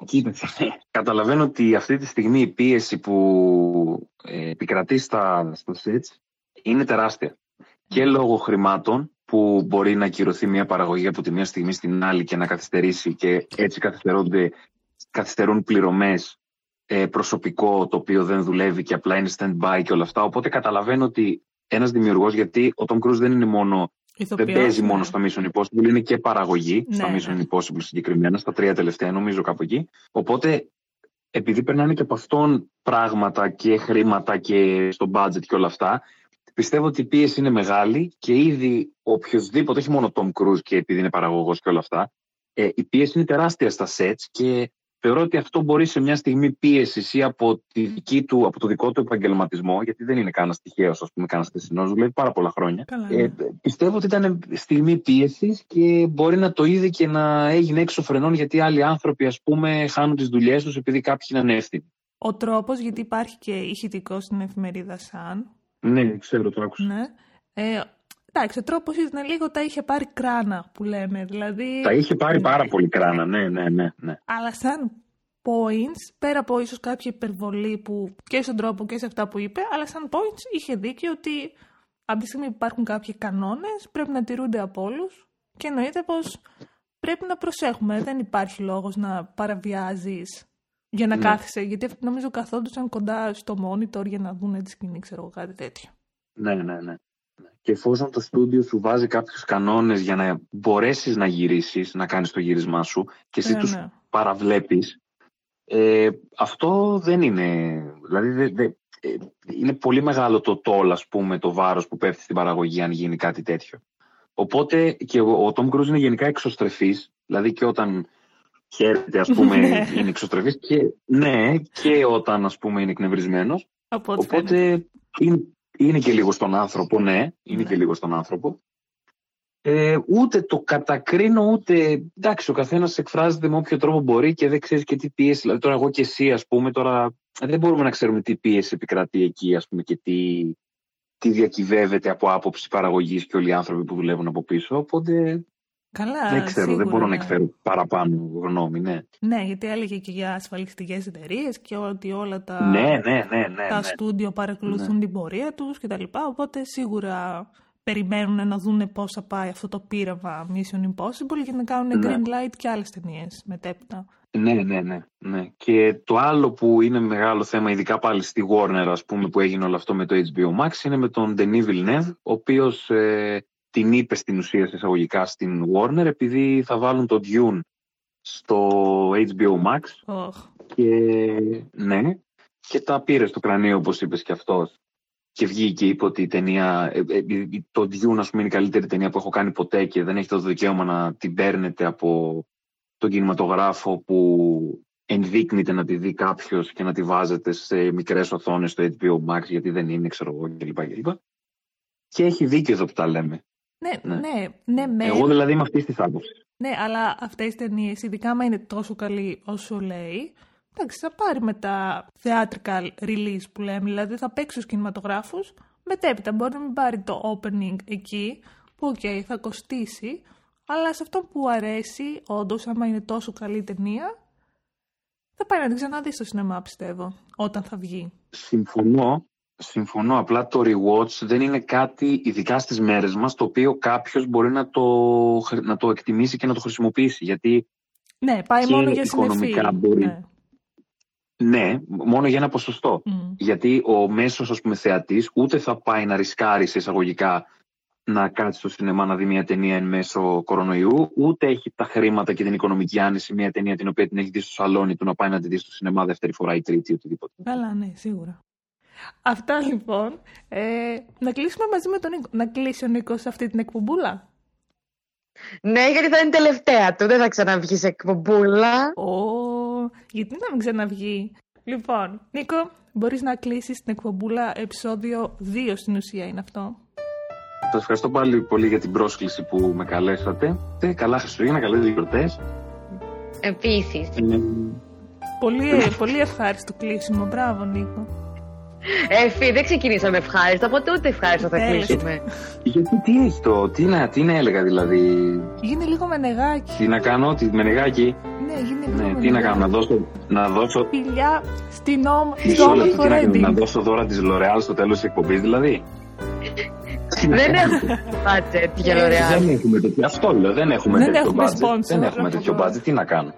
Κοίταξε, καταλαβαίνω ότι αυτή τη στιγμή η πίεση που ε, επικρατεί στα, στα sets είναι τεράστια. Και λόγω χρημάτων που μπορεί να ακυρωθεί μια παραγωγή από τη μία στιγμή στην άλλη και να καθυστερήσει και έτσι καθυστερούνται, καθυστερούν πληρωμές ε, προσωπικό το οποίο δεν δουλεύει και απλά είναι stand-by και όλα αυτά. Οπότε καταλαβαίνω ότι ένας δημιουργός, γιατί ο Tom Cruise δεν είναι μόνο Ηθοποιός, δεν παίζει ναι. μόνο στο Mission Impossible, είναι και παραγωγή Ναι, στα Mission ναι. Impossible συγκεκριμένα, στα τρία τελευταία νομίζω κάπου εκεί. Οπότε, επειδή περνάνε και από αυτόν πράγματα και χρήματα και στο budget και όλα αυτά, πιστεύω ότι η πίεση είναι μεγάλη και ήδη οποιοδήποτε, όχι μόνο ο Tom Cruise και επειδή είναι παραγωγός και όλα αυτά, ε, η πίεση είναι τεράστια στα sets και θεωρώ ότι αυτό μπορεί σε μια στιγμή πίεσης ή από, τη δική του, από το δικό του επαγγελματισμό, γιατί δεν είναι κανένα τυχαίο, ας πούμε, κανένα τεσσινό, δουλεύει πάρα πολλά χρόνια. Καλά, Ε, ναι. πιστεύω ότι ήταν στιγμή πίεσης και μπορεί να το είδε και να έγινε έξω φρενών γιατί άλλοι άνθρωποι, ας πούμε, χάνουν τις δουλειές τους επειδή κάποιοι είναι ανεύθυνοι. Ο τρόπος, γιατί υπάρχει και ηχητικός στην εφημερίδα Σαν, Ναι, ξέρω, το άκουσα. ναι. Ε, εντάξει, ο τρόπος ήταν λίγο τα είχε πάρει κράνα που λέμε, δηλαδή... Τα είχε πάρει Ναι. πάρα πολύ κράνα, ναι, ναι, ναι. ναι. Αλλά σαν points, πέρα από ίσως κάποια υπερβολή που και στον τρόπο και σε αυτά που είπε, αλλά σαν points είχε δίκιο ότι από τη στιγμή που υπάρχουν κάποιοι κανόνες πρέπει να τηρούνται από όλους και εννοείται πως πρέπει να προσέχουμε. Δεν υπάρχει λόγος να παραβιάζεις για να Ναι. κάθεσαι, γιατί αυτοί νομίζω καθόντουσαν κοντά στο monitor για να δουν τη σκηνή, ξέρω εγώ, κάτι τέτοιο. Ναι, ναι, ναι. Και εφόσον το στούντιο σου βάζει κάποιους κανόνες για να μπορέσεις να γυρίσεις, να κάνεις το γύρισμά σου και εσύ Ναι, τους ναι. παραβλέπεις, ε, αυτό δεν είναι... Δηλαδή δε- δε- ε, είναι πολύ μεγάλο το τόλ, ας πούμε, το βάρος που πέφτει στην παραγωγή αν γίνει κάτι τέτοιο. Οπότε και ο, ο Tom Cruise είναι γενικά εξωστρεφής, δηλαδή και όταν χαίρεται, ας πούμε, Ναι. είναι εξωστρεφής και ναι, και όταν, ας πούμε, είναι εκνευρισμένος. Από ό,τι φαίνεται. Οπότε είναι, είναι και λίγο στον άνθρωπο, ναι, είναι Ναι. και λίγο στον άνθρωπο. Ε, ούτε το κατακρίνω, ούτε. Εντάξει, ο καθένας εκφράζεται με όποιο τρόπο μπορεί και δεν ξέρεις και τι πίεση. Δηλαδή, τώρα εγώ και εσύ, ας πούμε, τώρα δεν μπορούμε να ξέρουμε τι πίεση επικρατεί εκεί, ας πούμε, και τι, τι διακυβεύεται από άποψη παραγωγής και όλοι οι άνθρωποι που δουλεύουν από πίσω. Οπότε Καλά, δεν ξέρω, δεν σίγουρα, μπορώ να ναι. εκφέρω παραπάνω γνώμη, ναι. Ναι, γιατί έλεγε και για ασφαλιστικές εταιρείες και ότι όλα τα, Ναι, ναι, ναι, ναι. τα ναι. στούντιο παρακολουθούν την πορεία τους κτλ. Οπότε σίγουρα περιμένουν να δούνε πώς θα πάει αυτό το πείραμα Mission Impossible για να κάνουν Ναι. green light και άλλες ταινίες μετέπειτα. Ναι, ναι, ναι, ναι. Και το άλλο που είναι μεγάλο θέμα, ειδικά πάλι στη Warner, ας πούμε, που έγινε όλο αυτό με το HBO Max, είναι με τον Denis Villeneuve, ο οποίος ε, την είπε στην ουσία σε εισαγωγικά στην Warner, επειδή θα βάλουν το Dune στο HBO Max Οχ. και ναι, και τα πήρε στο κρανίο, όπως είπες και αυτός. Και βγήκε και είπε ότι η ταινία, ε, ε, το Dune, ας πούμε, είναι η καλύτερη ταινία που έχω κάνει ποτέ και δεν έχετε το δικαίωμα να την παίρνετε από τον κινηματογράφο που ενδείκνυται να τη δει κάποιος και να τη βάζετε σε μικρές οθόνες στο HBO Max, γιατί δεν είναι, ξέρω εγώ κλπ. κλπ. Και έχει δίκιο εδώ που τα λέμε. Ναι, Ναι. ναι, ναι, ναι, Εγώ δηλαδή είμαι αυτής της άποψης. ναι, αλλά αυτές οι ταινίες, ειδικά άμα είναι τόσο καλή όσο λέει, εντάξει, θα πάρει μετά theatrical release που λέμε, δηλαδή θα παίξει στους κινηματογράφους, μετέπειτα μπορεί να μην πάρει το opening εκεί, που οκ, θα κοστίσει, αλλά σε αυτό που αρέσει, όντως, άμα είναι τόσο καλή ταινία, θα πάει να την ξαναδεί στο σινεμά, πιστεύω, όταν θα βγει. Συμφωνώ. Συμφωνώ. Απλά το rewatch δεν είναι κάτι, ειδικά στις μέρες μας, το οποίο κάποιος μπορεί να το, χρ- να το εκτιμήσει και να το χρησιμοποιήσει. Γιατί, Ναι, πάει Και μόνο για οικονομικά συνεφίλ. μπορεί. Ναι. ναι, μόνο για ένα ποσοστό. Μμ. Γιατί ο μέσος ας πούμε θεατής ούτε θα πάει να ρισκάρει σε εισαγωγικά να κάτσει στο σινεμά να δει μια ταινία εν μέσω κορονοϊού, ούτε έχει τα χρήματα και την οικονομική άνεση μια ταινία την οποία την έχει δει στο σαλόνι του να πάει να τη δει στο σινεμά δεύτερη φορά ή τρίτη ή οτιδήποτε. Καλά, ναι, σίγουρα. Αυτά λοιπόν. Ε, να κλείσουμε μαζί με τον Νίκο. Να κλείσει ο Νίκος αυτή την εκπομπούλα; Ναι, γιατί θα είναι τελευταία του. Δεν θα ξαναβγεί σε εκπομπούλα. Ω, γιατί να μην ξαναβγεί; Λοιπόν, Νίκο, μπορείς να κλείσεις την εκπομπούλα επεισόδιο 2 στην ουσία είναι αυτό; Σας ευχαριστώ πάλι πολύ για την πρόσκληση που με καλέσατε. Και καλά Χριστούγεννα, καλές γιορτές. Επίσης. Πολύ, πολύ ευχάριστο κλείσιμο. Μπράβο, Νίκο. Εφή, δεν ξεκινήσαμε ευχάριστα, οπότε ούτε ευχάριστο θα Τέλος. κλείσουμε. Γιατί τι έχει το, τι να, τι να έλεγα δηλαδή; Γίνει λίγο με νεγάκι. Τι να κάνω, τι με νεγάκι. Ναι, γίνει λίγο Ναι, με τι να νεγάκι. κάνω, να δώσω, να δώσω Φιλιά στην όμο- στο Μισό λεπτό, όμορφο τι να, κάνω, να Reading. δώσω δώρα της L'Oreal στο τέλος της εκπομπής, δηλαδή; δεν έχουμε budget για Ε, L'Oreal. Δεν έχουμε τέτοιο. Αυτό λέω, δεν έχουμε Δεν τέτοιο έχουμε budget. sponsor Δεν έχουμε από τέτοιο εδώ. budget. Τι να κάνω;